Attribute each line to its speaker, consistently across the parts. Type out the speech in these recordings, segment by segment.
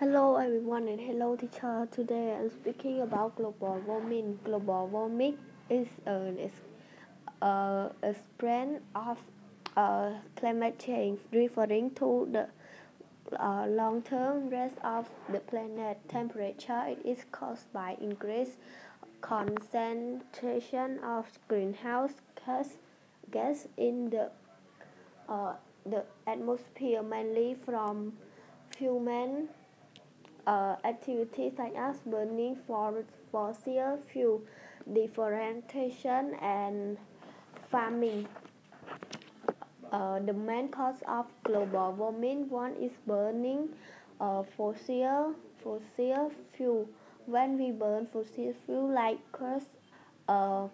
Speaker 1: Hello everyone and hello teacher. Today I'm speaking about global warming. Global warming is an uh, expression of uh, climate change referring to the uh, long-term rise of the planet temperature. It is caused by increased concentration of greenhouse gas, gas in the uh, the atmosphere, mainly from human uh, activities such as burning for fossil fuel, deforestation, and farming. Uh, the main cause of global warming one is burning uh, fossil fossil fuel. When we burn fossil fuel like coal, uh,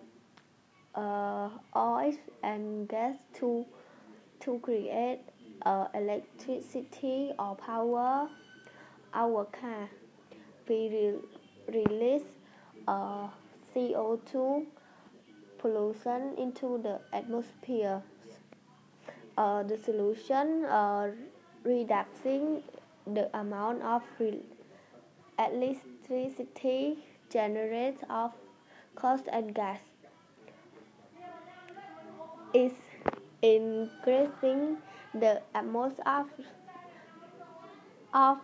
Speaker 1: uh, oil, and gas to to create uh, electricity or power our car. We re release uh, CO2 pollution into the atmosphere. Uh, the solution uh, reducing the amount of electricity generated of cost and gas is increasing the amount of of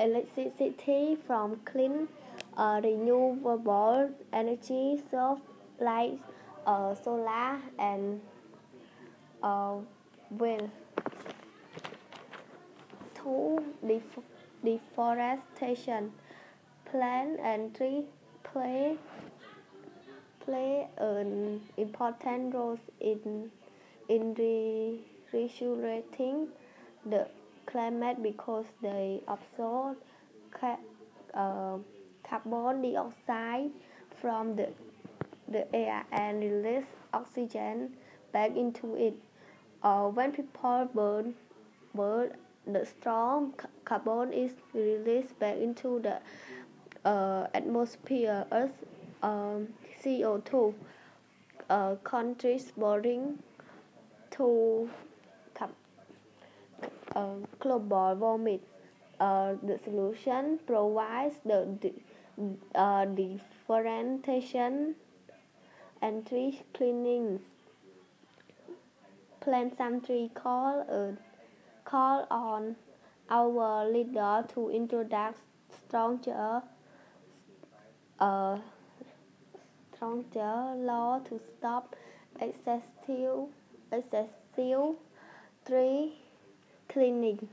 Speaker 1: electricity from clean uh, renewable energy sources like uh, solar and uh, wind. Two, def deforestation. Plant and trees play play an important role in in re regulating the climate because they absorb ca uh, carbon dioxide from the, the air and release oxygen back into it. Uh, when people burn, burn the strong carbon is released back into the uh, atmosphere as um, CO2 uh, contributing to global warming. Uh, the solution provides the, uh, deforestation and tree cleaning. Plant some tree call, uh, call on our leader to introduce stronger uh, stronger law to stop excessive excessive tree cleaning